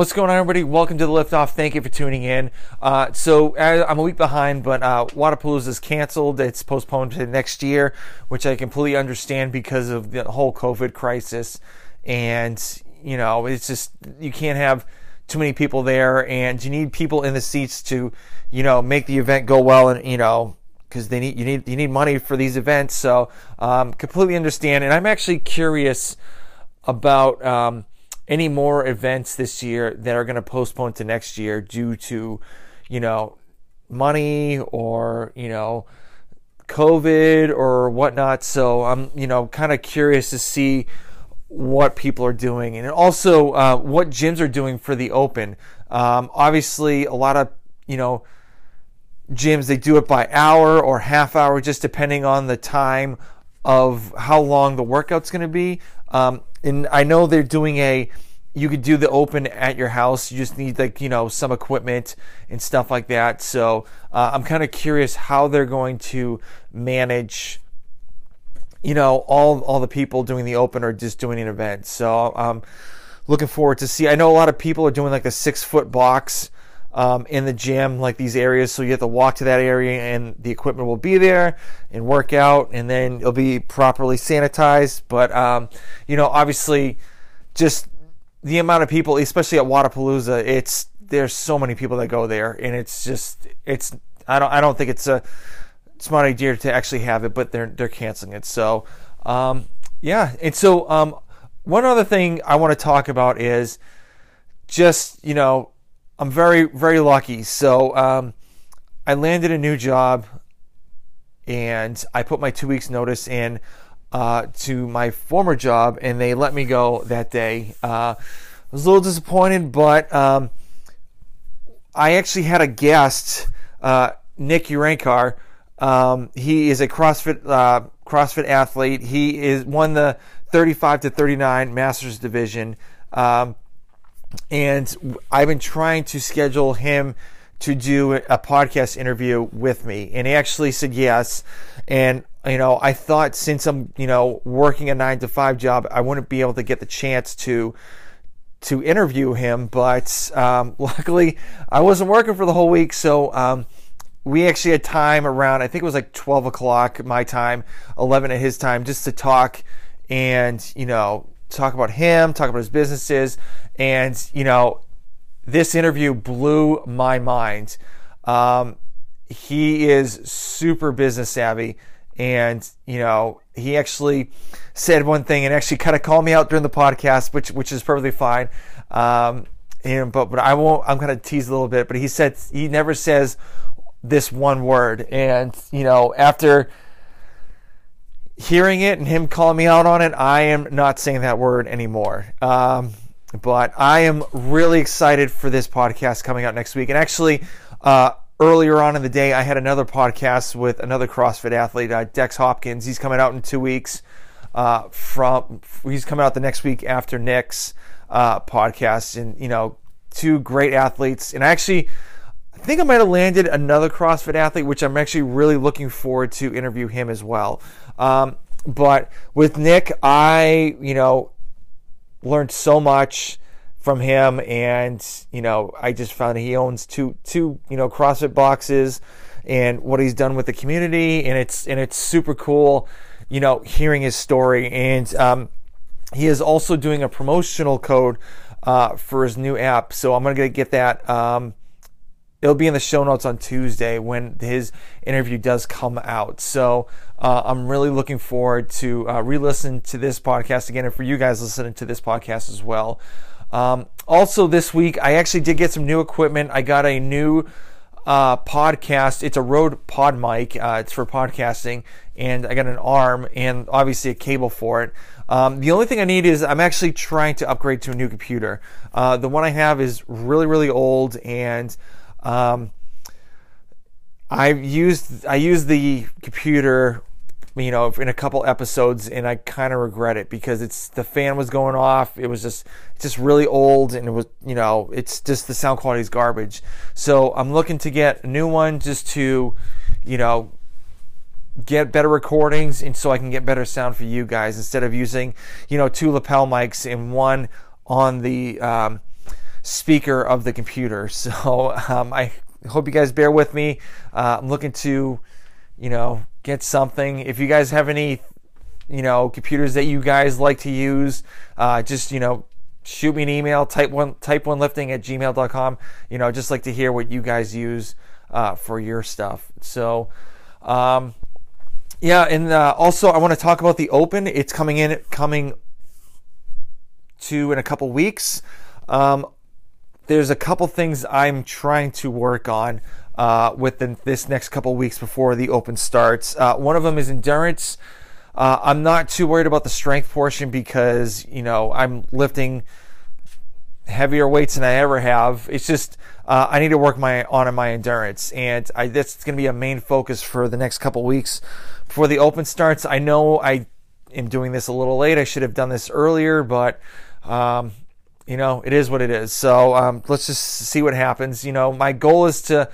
What's going on, everybody? Welcome to the Liftoff. Thank you for tuning in. Uh, so I'm a week behind, but uh, is canceled. It's postponed to next year, which I completely understand because of the whole COVID crisis. And you know, it's just you can't have too many people there, and you need people in the seats to, you know, make the event go well, and you know, because they need you need you need money for these events. So um, completely understand, and I'm actually curious about. Um, any more events this year that are going to postpone to next year due to, you know, money or, you know, COVID or whatnot. So I'm, you know, kind of curious to see what people are doing and also uh, what gyms are doing for the open. Um, obviously, a lot of, you know, gyms, they do it by hour or half hour, just depending on the time of how long the workout's going to be. Um, and I know they're doing a you could do the open at your house. You just need like you know some equipment and stuff like that. So uh, I'm kind of curious how they're going to manage, you know, all all the people doing the open or just doing an event. So I'm um, looking forward to see. I know a lot of people are doing like the six foot box. Um, in the gym, like these areas, so you have to walk to that area, and the equipment will be there and work out, and then it'll be properly sanitized. But um, you know, obviously, just the amount of people, especially at Wodapalooza, it's there's so many people that go there, and it's just it's I don't I don't think it's a smart idea to actually have it, but they're they're canceling it. So um, yeah, and so um, one other thing I want to talk about is just you know I'm very very lucky. So um, I landed a new job, and I put my two weeks notice in uh, to my former job, and they let me go that day. Uh, I was a little disappointed, but um, I actually had a guest, uh, Nick Urankar. Um, he is a CrossFit uh, CrossFit athlete. He is won the 35 to 39 Masters division, um, and I've been trying to schedule him to do a podcast interview with me, and he actually said yes. And you know, I thought since I'm, you know, working a nine to five job, I wouldn't be able to get the chance to to interview him. But um, luckily, I wasn't working for the whole week, so um, we actually had time around. I think it was like twelve o'clock my time, eleven at his time, just to talk and you know talk about him, talk about his businesses, and you know, this interview blew my mind. Um, he is super business savvy and you know he actually said one thing and actually kind of called me out during the podcast which which is perfectly fine um, and but but I won't I'm gonna tease a little bit but he said he never says this one word and you know after hearing it and him calling me out on it I am not saying that word anymore um, but I am really excited for this podcast coming out next week and actually uh, earlier on in the day, I had another podcast with another CrossFit athlete, uh, Dex Hopkins. He's coming out in two weeks. Uh, from he's coming out the next week after Nick's uh, podcast, and you know, two great athletes. And I actually, I think I might have landed another CrossFit athlete, which I'm actually really looking forward to interview him as well. Um, but with Nick, I you know learned so much from him, and you know, I just found he owns two two you know CrossFit boxes, and what he's done with the community, and it's and it's super cool, you know, hearing his story, and um, he is also doing a promotional code uh, for his new app. So I'm gonna get that. Um, it'll be in the show notes on Tuesday when his interview does come out. So uh, I'm really looking forward to uh, re-listen to this podcast again, and for you guys listening to this podcast as well. Um, also, this week I actually did get some new equipment. I got a new uh, podcast. It's a Rode Pod mic. Uh, it's for podcasting, and I got an arm and obviously a cable for it. Um, the only thing I need is I'm actually trying to upgrade to a new computer. Uh, the one I have is really, really old, and um, I used I used the computer you know, in a couple episodes, and I kind of regret it because it's the fan was going off. It was just just really old, and it was you know, it's just the sound quality is garbage. So I'm looking to get a new one just to, you know, get better recordings, and so I can get better sound for you guys instead of using you know two lapel mics and one on the um, speaker of the computer. So um, I hope you guys bear with me. Uh, I'm looking to, you know get something. If you guys have any, you know, computers that you guys like to use, uh, just, you know, shoot me an email, type one, type one lifting at gmail.com. You know, just like to hear what you guys use uh, for your stuff. So, um, yeah, and uh, also I want to talk about the Open. It's coming in, coming to in a couple weeks. Um, there's a couple things I'm trying to work on uh, within this next couple weeks before the open starts. Uh, one of them is endurance. Uh, I'm not too worried about the strength portion because you know I'm lifting heavier weights than I ever have. It's just uh, I need to work my on my endurance, and I, that's going to be a main focus for the next couple weeks before the open starts. I know I am doing this a little late. I should have done this earlier, but um, you know it is what it is. So um, let's just see what happens. You know, my goal is to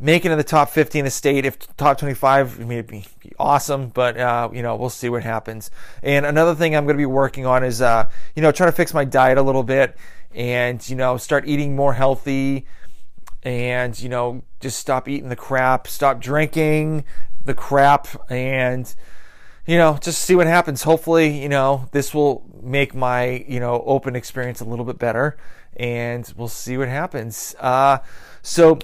make it in the top 50 in the state. If top 25, I mean, it'd be, be awesome, but, uh, you know, we'll see what happens. And another thing I'm going to be working on is, uh, you know, trying to fix my diet a little bit and, you know, start eating more healthy and, you know, just stop eating the crap, stop drinking the crap and, you know, just see what happens. Hopefully, you know, this will make my, you know, open experience a little bit better and we'll see what happens. Uh, so,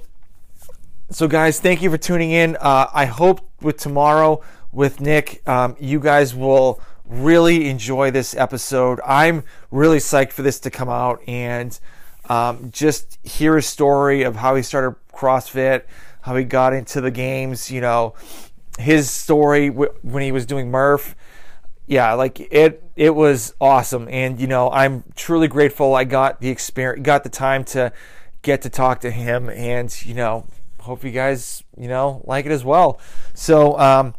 so guys, thank you for tuning in. Uh, I hope with tomorrow with Nick, um, you guys will really enjoy this episode. I'm really psyched for this to come out and um, just hear his story of how he started CrossFit, how he got into the games. You know, his story when he was doing Murph. Yeah, like it. It was awesome, and you know, I'm truly grateful. I got the experience, got the time to get to talk to him, and you know, hope you guys, you know, like it as well. So, um,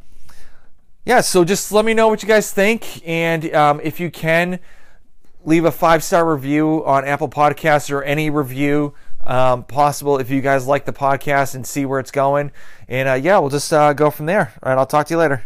yeah, so just let me know what you guys think. And um, if you can, leave a five star review on Apple Podcasts or any review um, possible if you guys like the podcast and see where it's going. And uh, yeah, we'll just uh, go from there. All right, I'll talk to you later.